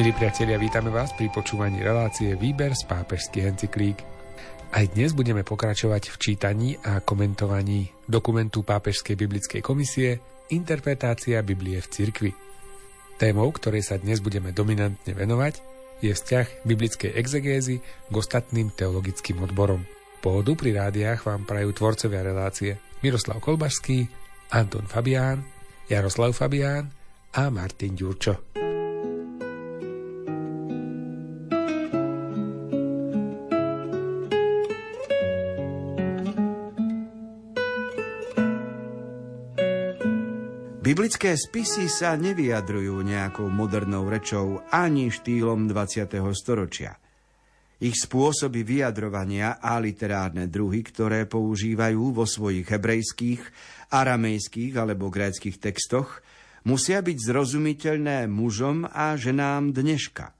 Milí priatelia, vítame vás pri počúvaní relácie Výber z pápežských encyklík. Aj dnes budeme pokračovať v čítaní a komentovaní dokumentu Pápežskej biblickej komisie Interpretácia Biblie v cirkvi. Témou, ktorej sa dnes budeme dominantne venovať, je vzťah biblickej exegézy k ostatným teologickým odborom. Pohodu pri rádiách vám prajú tvorcovia relácie Miroslav Kolbašský, Anton Fabián, Jaroslav Fabián a Martin Ďurčo. Biblické spisy sa nevyjadrujú nejakou modernou rečou ani štýlom 20. storočia. Ich spôsoby vyjadrovania a literárne druhy, ktoré používajú vo svojich hebrejských, aramejských alebo gréckých textoch, musia byť zrozumiteľné mužom a ženám dneška.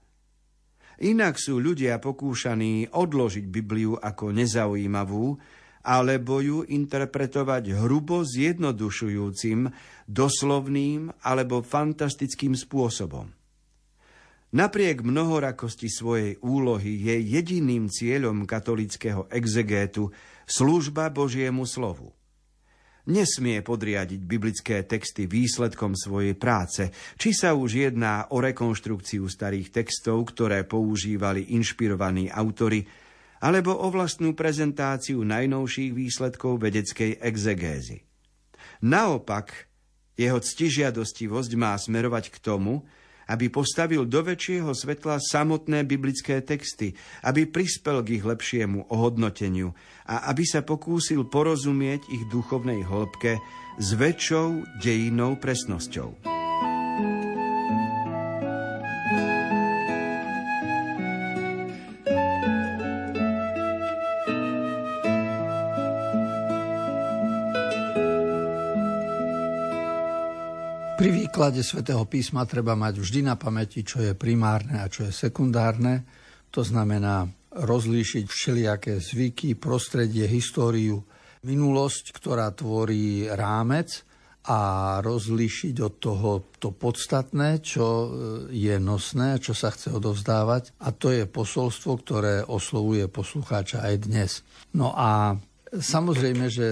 Inak sú ľudia pokúšaní odložiť Bibliu ako nezaujímavú, alebo ju interpretovať hrubo zjednodušujúcim, doslovným alebo fantastickým spôsobom. Napriek mnohorakosti svojej úlohy je jediným cieľom katolického exegétu služba Božiemu slovu. Nesmie podriadiť biblické texty výsledkom svojej práce, či sa už jedná o rekonštrukciu starých textov, ktoré používali inšpirovaní autory, alebo o vlastnú prezentáciu najnovších výsledkov vedeckej exegézy. Naopak, jeho ctižiadostivosť má smerovať k tomu, aby postavil do väčšieho svetla samotné biblické texty, aby prispel k ich lepšiemu ohodnoteniu a aby sa pokúsil porozumieť ich duchovnej hĺbke s väčšou dejinou presnosťou. Pri výklade svätého písma treba mať vždy na pamäti, čo je primárne a čo je sekundárne. To znamená rozlíšiť všelijaké zvyky, prostredie, históriu, minulosť, ktorá tvorí rámec a rozlíšiť od toho to podstatné, čo je nosné, čo sa chce odovzdávať. A to je posolstvo, ktoré oslovuje poslucháča aj dnes. No a samozrejme, že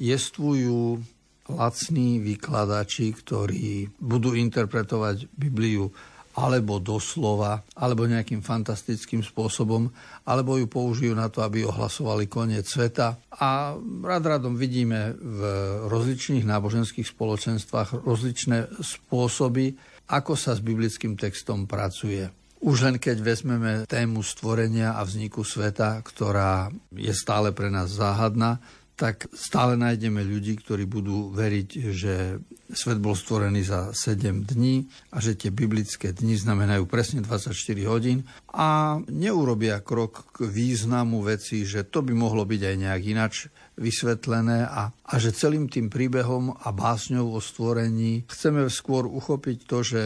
jestvujú lacní vykladači, ktorí budú interpretovať Bibliu alebo doslova, alebo nejakým fantastickým spôsobom, alebo ju použijú na to, aby ohlasovali koniec sveta. A rád radom vidíme v rozličných náboženských spoločenstvách rozličné spôsoby, ako sa s biblickým textom pracuje. Už len keď vezmeme tému stvorenia a vzniku sveta, ktorá je stále pre nás záhadná, tak stále nájdeme ľudí, ktorí budú veriť, že svet bol stvorený za 7 dní a že tie biblické dni znamenajú presne 24 hodín a neurobia krok k významu veci, že to by mohlo byť aj nejak inač vysvetlené a, a že celým tým príbehom a básňou o stvorení chceme skôr uchopiť to, že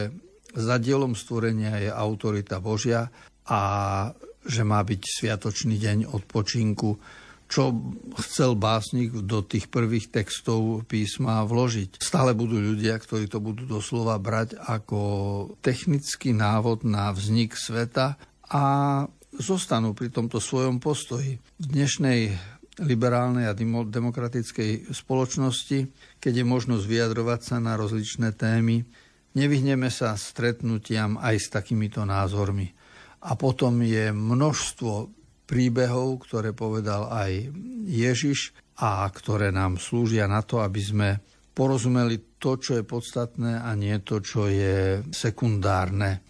za dielom stvorenia je autorita Božia a že má byť sviatočný deň odpočinku čo chcel básnik do tých prvých textov písma vložiť. Stále budú ľudia, ktorí to budú doslova brať ako technický návod na vznik sveta a zostanú pri tomto svojom postoji. V dnešnej liberálnej a demokratickej spoločnosti, keď je možnosť vyjadrovať sa na rozličné témy, nevyhneme sa stretnutiam aj s takýmito názormi. A potom je množstvo príbehov, ktoré povedal aj Ježiš a ktoré nám slúžia na to, aby sme porozumeli to, čo je podstatné a nie to, čo je sekundárne.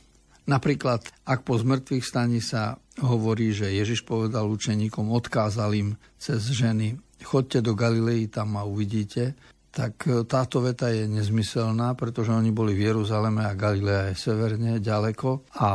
Napríklad, ak po zmrtvých staní sa hovorí, že Ježiš povedal učeníkom, odkázal im cez ženy, chodte do Galilei, tam ma uvidíte, tak táto veta je nezmyselná, pretože oni boli v Jeruzaleme a Galilea je severne ďaleko a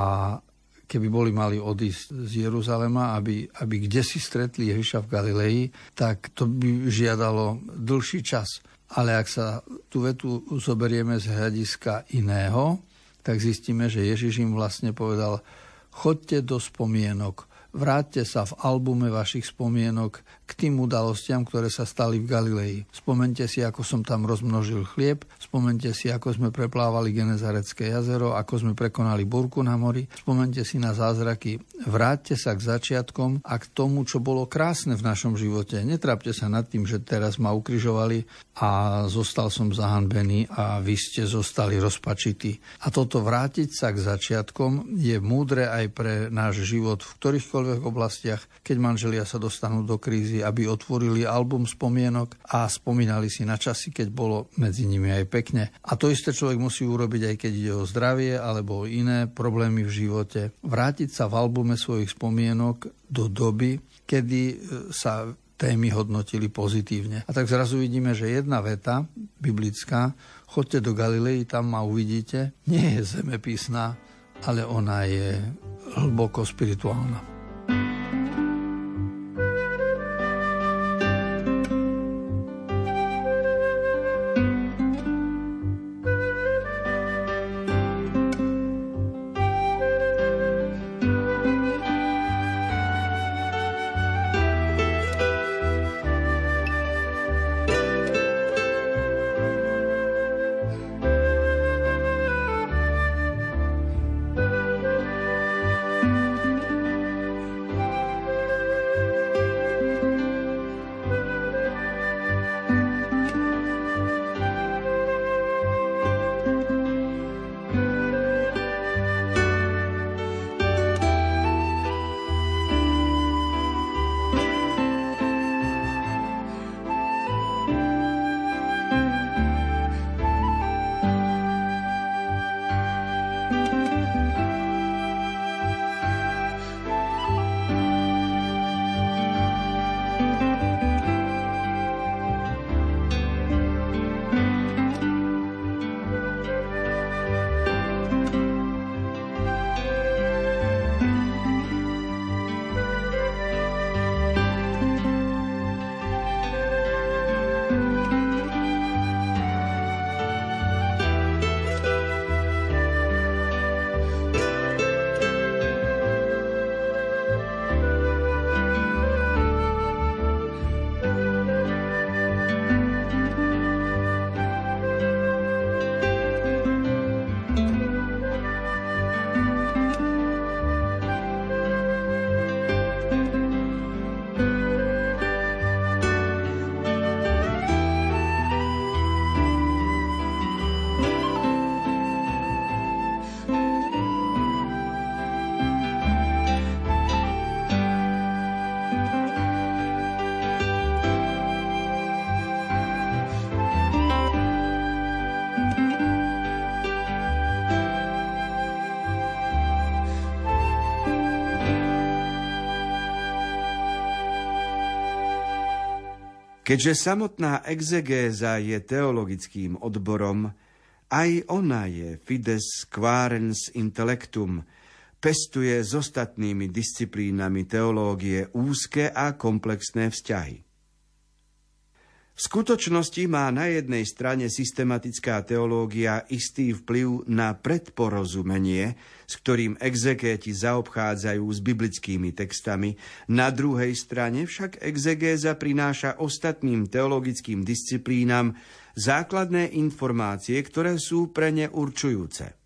keby boli mali odísť z Jeruzalema, aby, aby kde si stretli Ježiša v Galilei, tak to by žiadalo dlhší čas. Ale ak sa tú vetu zoberieme z hľadiska iného, tak zistíme, že Ježiš im vlastne povedal, chodte do spomienok, vráťte sa v albume vašich spomienok k tým udalostiam, ktoré sa stali v Galilei. Spomente si, ako som tam rozmnožil chlieb, spomente si, ako sme preplávali Genezarecké jazero, ako sme prekonali burku na mori, spomente si na zázraky. Vráťte sa k začiatkom a k tomu, čo bolo krásne v našom živote. Netrápte sa nad tým, že teraz ma ukrižovali a zostal som zahanbený a vy ste zostali rozpačití. A toto vrátiť sa k začiatkom je múdre aj pre náš život v ktorýchkoľvek oblastiach, keď manželia sa dostanú do krízy, aby otvorili album spomienok a spomínali si na časy, keď bolo medzi nimi aj pekne. A to isté človek musí urobiť aj keď ide o zdravie alebo o iné problémy v živote. Vrátiť sa v albume svojich spomienok do doby, kedy e, sa témy hodnotili pozitívne. A tak zrazu vidíme, že jedna veta biblická, chodte do Galilei, tam ma uvidíte, nie je zemepisná, ale ona je hlboko spirituálna. Keďže samotná exegéza je teologickým odborom, aj ona je fides quarens intellectum, pestuje s ostatnými disciplínami teológie úzke a komplexné vzťahy. V skutočnosti má na jednej strane systematická teológia istý vplyv na predporozumenie, s ktorým exegéti zaobchádzajú s biblickými textami, na druhej strane však exegéza prináša ostatným teologickým disciplínam základné informácie, ktoré sú pre ne určujúce.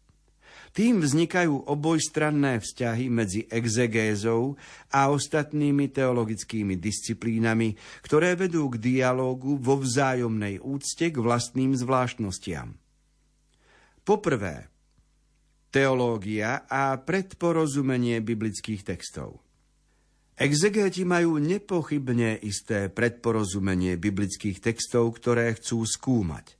Tým vznikajú obojstranné vzťahy medzi exegézou a ostatnými teologickými disciplínami, ktoré vedú k dialógu vo vzájomnej úcte k vlastným zvláštnostiam. Poprvé, teológia a predporozumenie biblických textov. Exegéti majú nepochybne isté predporozumenie biblických textov, ktoré chcú skúmať.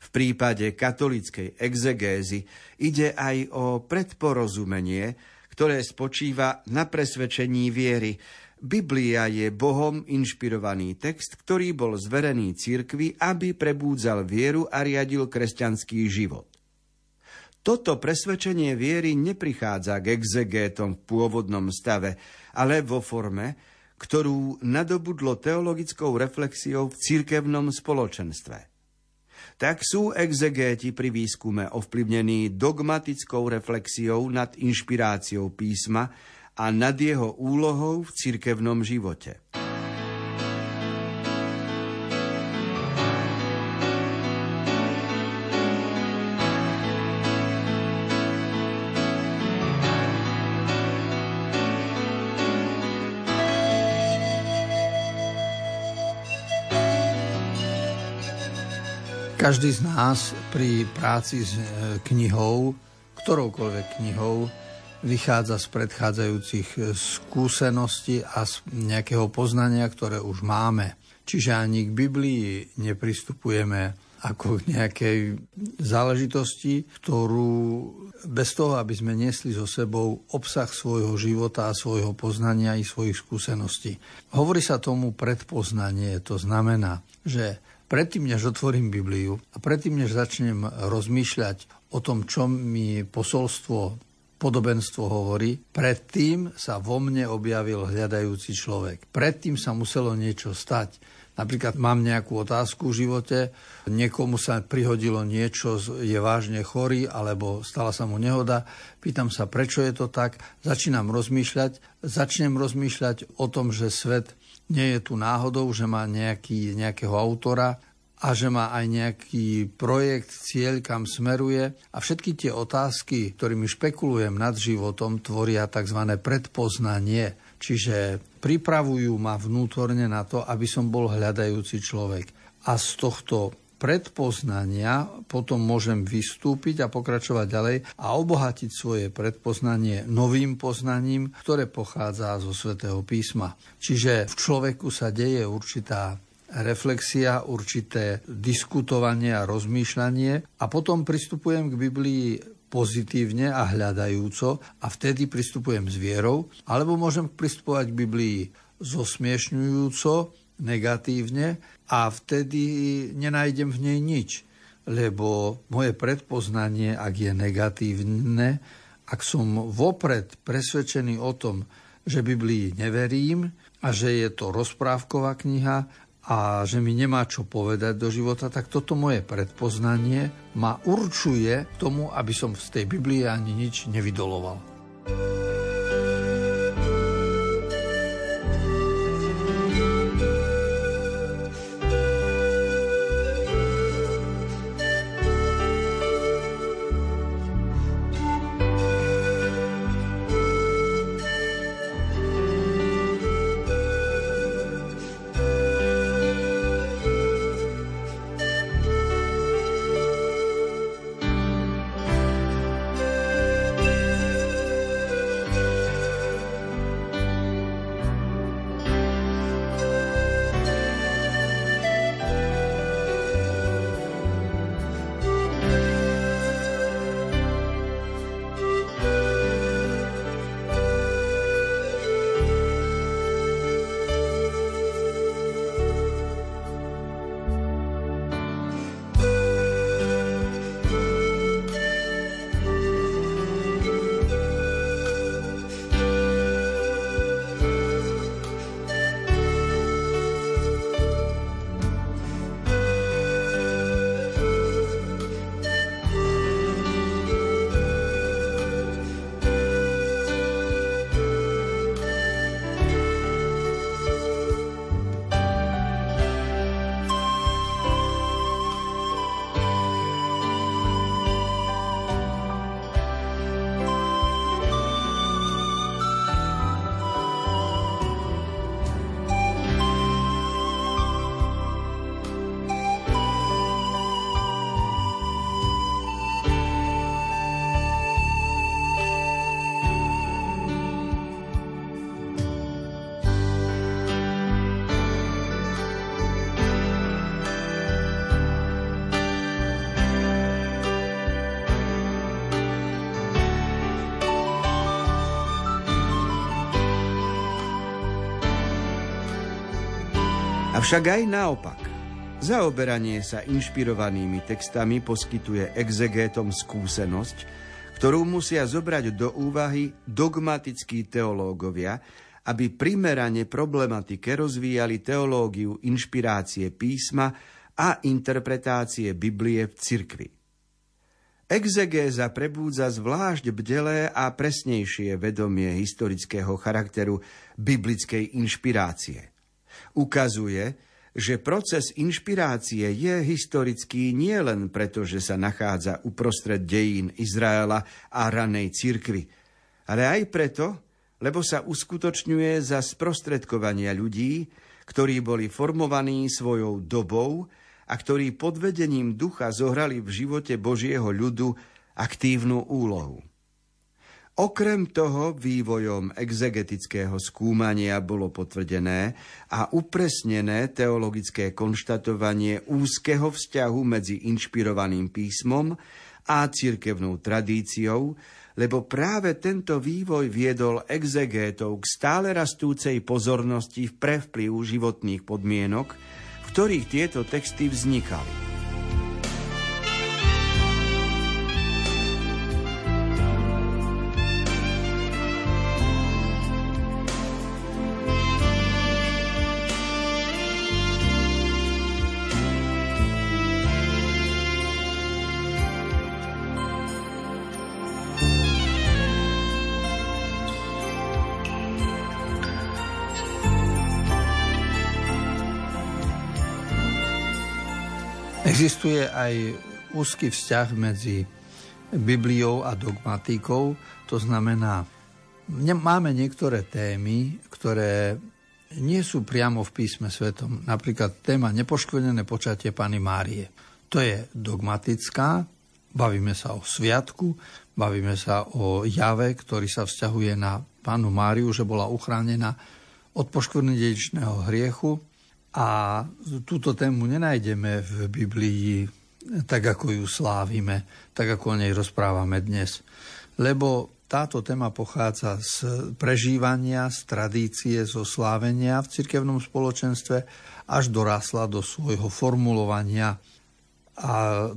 V prípade katolíckej exegézy ide aj o predporozumenie, ktoré spočíva na presvedčení viery. Biblia je Bohom inšpirovaný text, ktorý bol zverený cirkvi, aby prebúdzal vieru a riadil kresťanský život. Toto presvedčenie viery neprichádza k exegétom v pôvodnom stave, ale vo forme, ktorú nadobudlo teologickou reflexiou v cirkevnom spoločenstve tak sú exegéti pri výskume ovplyvnení dogmatickou reflexiou nad inšpiráciou písma a nad jeho úlohou v cirkevnom živote. Každý z nás pri práci s e, knihou, ktoroukoľvek knihou, vychádza z predchádzajúcich e, skúseností a z nejakého poznania, ktoré už máme. Čiže ani k Biblii nepristupujeme ako k nejakej záležitosti, ktorú bez toho, aby sme nesli so sebou obsah svojho života a svojho poznania i svojich skúseností. Hovorí sa tomu predpoznanie, to znamená, že predtým, než otvorím Bibliu a predtým, než začnem rozmýšľať o tom, čo mi posolstvo, podobenstvo hovorí, predtým sa vo mne objavil hľadajúci človek. Predtým sa muselo niečo stať. Napríklad mám nejakú otázku v živote, niekomu sa prihodilo niečo, je vážne chorý, alebo stala sa mu nehoda, pýtam sa, prečo je to tak, začínam rozmýšľať, začnem rozmýšľať o tom, že svet nie je tu náhodou, že má nejaký, nejakého autora a že má aj nejaký projekt, cieľ, kam smeruje. A všetky tie otázky, ktorými špekulujem nad životom, tvoria tzv. predpoznanie. Čiže pripravujú ma vnútorne na to, aby som bol hľadajúci človek. A z tohto predpoznania potom môžem vystúpiť a pokračovať ďalej a obohatiť svoje predpoznanie novým poznaním, ktoré pochádza zo svätého písma. Čiže v človeku sa deje určitá reflexia, určité diskutovanie a rozmýšľanie a potom pristupujem k Biblii pozitívne a hľadajúco a vtedy pristupujem s vierou, alebo môžem pristupovať k Biblii zosmiešňujúco, negatívne a vtedy nenájdem v nej nič, lebo moje predpoznanie, ak je negatívne, ak som vopred presvedčený o tom, že Biblii neverím a že je to rozprávková kniha a že mi nemá čo povedať do života, tak toto moje predpoznanie ma určuje tomu, aby som z tej Biblie ani nič nevydoloval. Avšak aj naopak. Zaoberanie sa inšpirovanými textami poskytuje exegétom skúsenosť, ktorú musia zobrať do úvahy dogmatickí teológovia, aby primerane problematike rozvíjali teológiu inšpirácie písma a interpretácie Biblie v cirkvi. Exegéza prebúdza zvlášť bdelé a presnejšie vedomie historického charakteru biblickej inšpirácie – ukazuje, že proces inšpirácie je historický nielen preto, že sa nachádza uprostred dejín Izraela a ranej cirkvy, ale aj preto, lebo sa uskutočňuje za sprostredkovania ľudí, ktorí boli formovaní svojou dobou a ktorí pod vedením ducha zohrali v živote Božieho ľudu aktívnu úlohu. Okrem toho vývojom exegetického skúmania bolo potvrdené a upresnené teologické konštatovanie úzkeho vzťahu medzi inšpirovaným písmom a cirkevnou tradíciou, lebo práve tento vývoj viedol exegétov k stále rastúcej pozornosti pre vplyv životných podmienok, v ktorých tieto texty vznikali. Existuje aj úzky vzťah medzi Bibliou a dogmatikou, to znamená, máme niektoré témy, ktoré nie sú priamo v písme svetom. Napríklad téma nepoškvrnené počatie Pany Márie. To je dogmatická, bavíme sa o sviatku, bavíme sa o jave, ktorý sa vzťahuje na Panu Máriu, že bola uchránená od poškvrnenia dedičného hriechu a túto tému nenájdeme v Biblii tak, ako ju slávime, tak, ako o nej rozprávame dnes. Lebo táto téma pochádza z prežívania, z tradície, zo slávenia v cirkevnom spoločenstve, až dorásla do svojho formulovania. A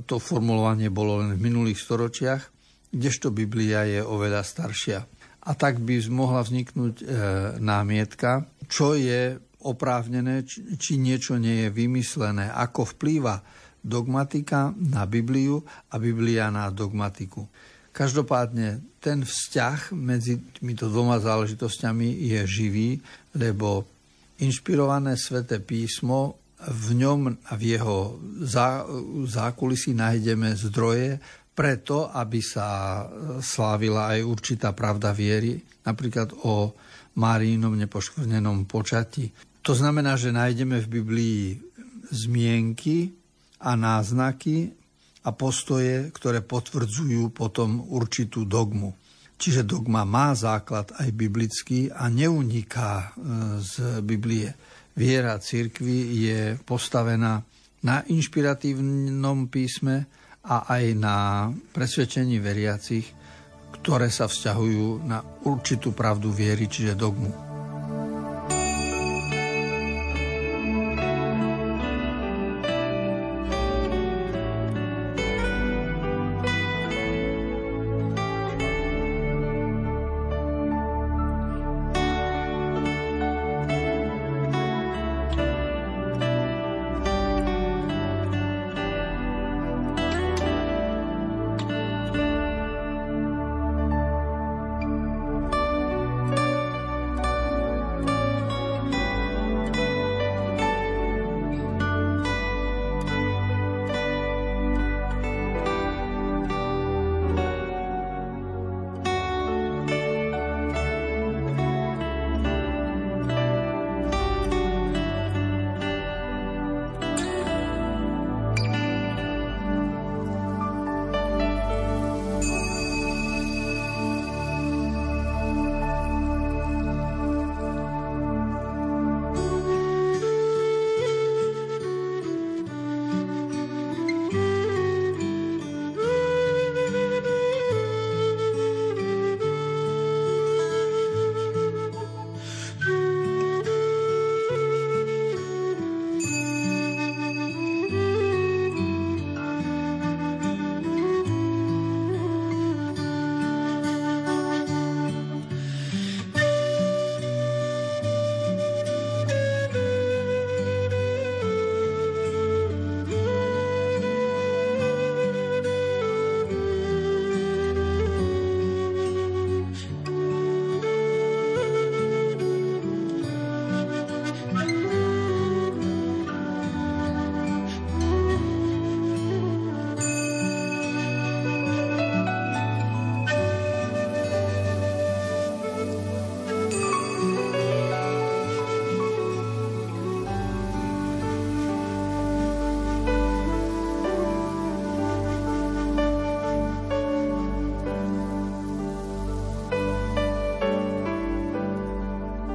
to formulovanie bolo len v minulých storočiach, kdežto Biblia je oveľa staršia. A tak by mohla vzniknúť e, námietka, čo je oprávnené, či niečo nie je vymyslené, ako vplýva dogmatika na Bibliu a Biblia na dogmatiku. Každopádne ten vzťah medzi týmito dvoma záležitosťami je živý, lebo inšpirované sväté písmo v ňom a v jeho zá, zákulisí nájdeme zdroje preto, aby sa slávila aj určitá pravda viery, napríklad o Márínom nepoškvrnenom počati. To znamená, že nájdeme v Biblii zmienky a náznaky a postoje, ktoré potvrdzujú potom určitú dogmu. Čiže dogma má základ aj biblický a neuniká e, z Biblie. Viera církvy je postavená na inšpiratívnom písme a aj na presvedčení veriacich, ktoré sa vzťahujú na určitú pravdu viery, čiže dogmu.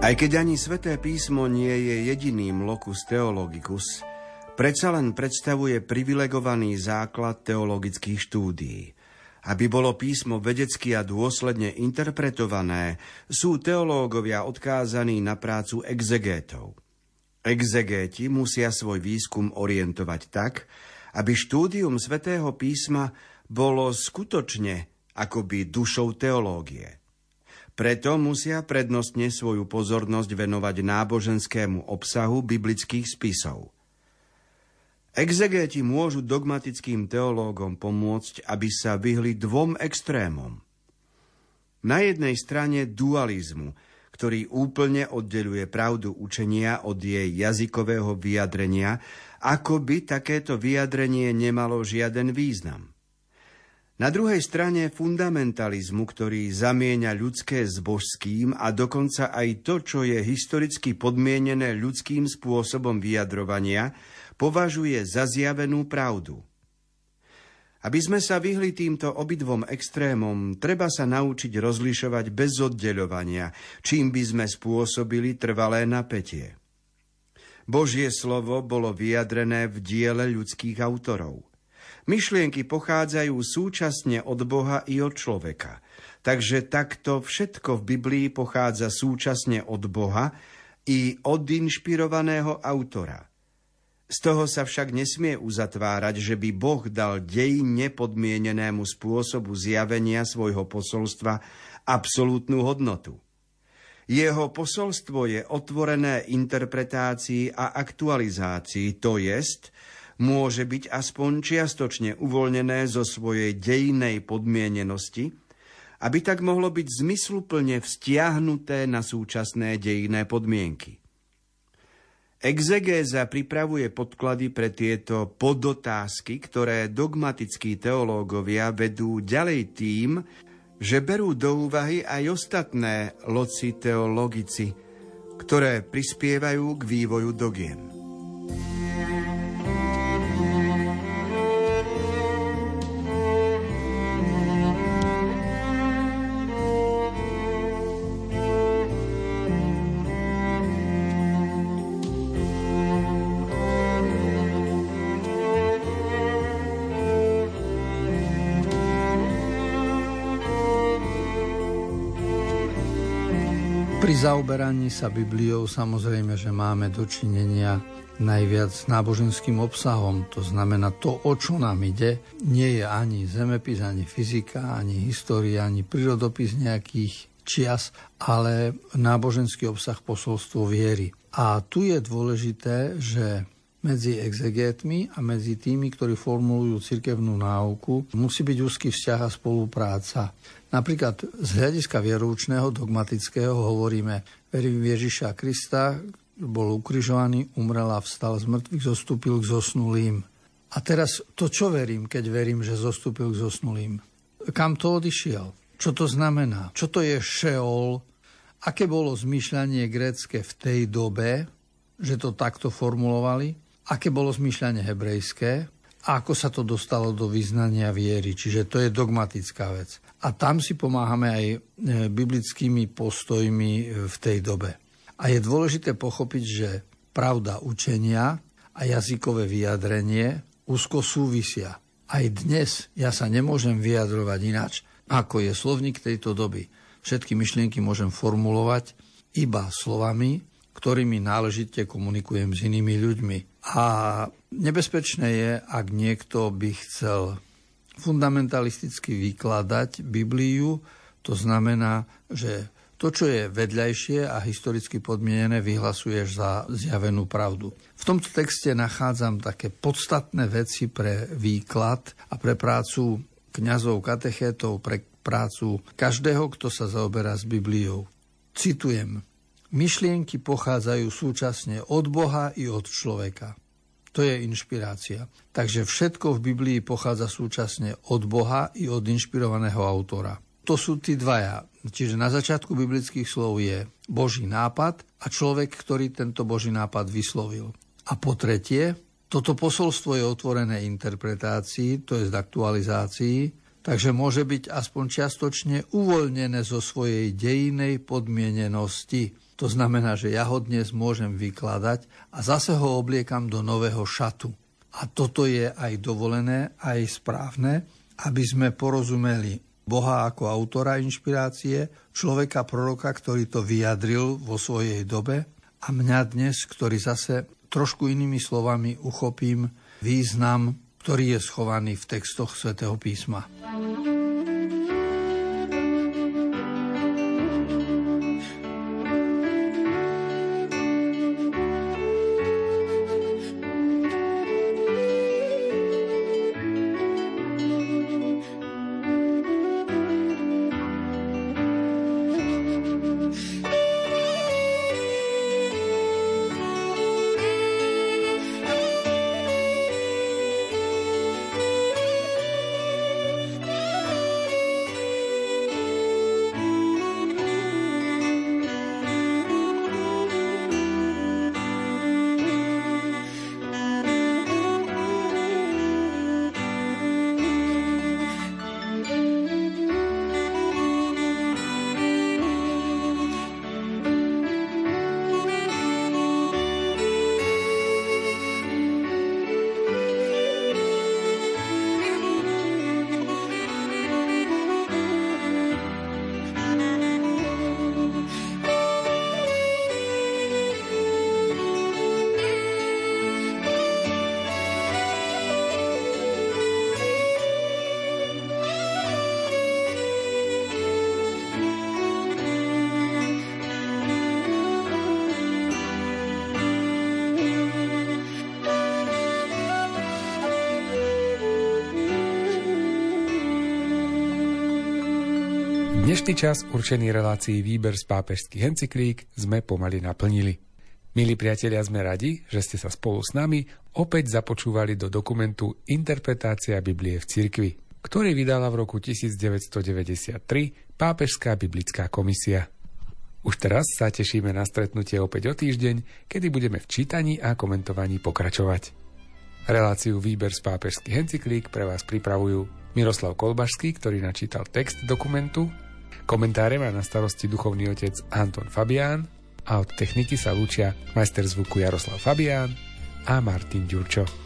Aj keď ani sväté písmo nie je jediným locus theologicus, predsa len predstavuje privilegovaný základ teologických štúdií. Aby bolo písmo vedecky a dôsledne interpretované, sú teológovia odkázaní na prácu exegétov. Exegéti musia svoj výskum orientovať tak, aby štúdium svätého písma bolo skutočne akoby dušou teológie. Preto musia prednostne svoju pozornosť venovať náboženskému obsahu biblických spisov. Exegéti môžu dogmatickým teológom pomôcť, aby sa vyhli dvom extrémom. Na jednej strane dualizmu, ktorý úplne oddeluje pravdu učenia od jej jazykového vyjadrenia, ako by takéto vyjadrenie nemalo žiaden význam. Na druhej strane fundamentalizmu, ktorý zamieňa ľudské s božským a dokonca aj to, čo je historicky podmienené ľudským spôsobom vyjadrovania, považuje za zjavenú pravdu. Aby sme sa vyhli týmto obidvom extrémom, treba sa naučiť rozlišovať bez oddeľovania, čím by sme spôsobili trvalé napätie. Božie slovo bolo vyjadrené v diele ľudských autorov – Myšlienky pochádzajú súčasne od Boha i od človeka. Takže takto všetko v Biblii pochádza súčasne od Boha i od inšpirovaného autora. Z toho sa však nesmie uzatvárať, že by Boh dal dej nepodmienenému spôsobu zjavenia svojho posolstva absolútnu hodnotu. Jeho posolstvo je otvorené interpretácii a aktualizácii, to jest, môže byť aspoň čiastočne uvoľnené zo svojej dejnej podmienenosti, aby tak mohlo byť zmysluplne vztiahnuté na súčasné dejné podmienky. Exegéza pripravuje podklady pre tieto podotázky, ktoré dogmatickí teológovia vedú ďalej tým, že berú do úvahy aj ostatné loci teologici, ktoré prispievajú k vývoju dogiem. Zaoberaní sa Bibliou samozrejme, že máme dočinenia najviac s náboženským obsahom. To znamená, to, o čo nám ide, nie je ani zemepis, ani fyzika, ani história, ani prírodopis nejakých čias, ale náboženský obsah posolstvo viery. A tu je dôležité, že medzi exegétmi a medzi tými, ktorí formulujú cirkevnú náuku, musí byť úzky vzťah a spolupráca. Napríklad z hľadiska vieroučného, dogmatického hovoríme, verím Ježiša Krista, bol ukrižovaný, umrel a vstal z mŕtvych, zostúpil k zosnulým. A teraz to, čo verím, keď verím, že zostúpil k zosnulým? Kam to odišiel? Čo to znamená? Čo to je Šeol? Aké bolo zmýšľanie grécke v tej dobe, že to takto formulovali? Aké bolo zmýšľanie hebrejské? A ako sa to dostalo do vyznania viery? Čiže to je dogmatická vec. A tam si pomáhame aj e, biblickými postojmi e, v tej dobe. A je dôležité pochopiť, že pravda učenia a jazykové vyjadrenie úzko súvisia. Aj dnes ja sa nemôžem vyjadrovať inač, ako je slovník tejto doby. Všetky myšlienky môžem formulovať iba slovami, ktorými náležite komunikujem s inými ľuďmi. A nebezpečné je, ak niekto by chcel fundamentalisticky vykladať Bibliu, to znamená, že to, čo je vedľajšie a historicky podmienené, vyhlasuješ za zjavenú pravdu. V tomto texte nachádzam také podstatné veci pre výklad a pre prácu kňazov, katechétov, pre prácu každého, kto sa zaoberá s Bibliou. Citujem. Myšlienky pochádzajú súčasne od Boha i od človeka. To je inšpirácia. Takže všetko v Biblii pochádza súčasne od Boha i od inšpirovaného autora. To sú tí dvaja. Čiže na začiatku biblických slov je Boží nápad a človek, ktorý tento Boží nápad vyslovil. A po tretie, toto posolstvo je otvorené interpretácii, to je aktualizácii, takže môže byť aspoň čiastočne uvoľnené zo svojej dejinej podmienenosti. To znamená, že ja ho dnes môžem vykladať a zase ho obliekam do nového šatu. A toto je aj dovolené, aj správne, aby sme porozumeli Boha ako autora inšpirácie, človeka proroka, ktorý to vyjadril vo svojej dobe a mňa dnes, ktorý zase trošku inými slovami uchopím význam, ktorý je schovaný v textoch svätého písma. Dnešný čas určený relácií výber z pápežských encyklík sme pomaly naplnili. Milí priatelia, sme radi, že ste sa spolu s nami opäť započúvali do dokumentu Interpretácia Biblie v cirkvi, ktorý vydala v roku 1993 Pápežská biblická komisia. Už teraz sa tešíme na stretnutie opäť o týždeň, kedy budeme v čítaní a komentovaní pokračovať. Reláciu Výber z pápežských encyklík pre vás pripravujú Miroslav Kolbašský, ktorý načítal text dokumentu Komentáre má na starosti duchovný otec Anton Fabián a od techniky sa lúčia majster zvuku Jaroslav Fabián a Martin Ďurčo.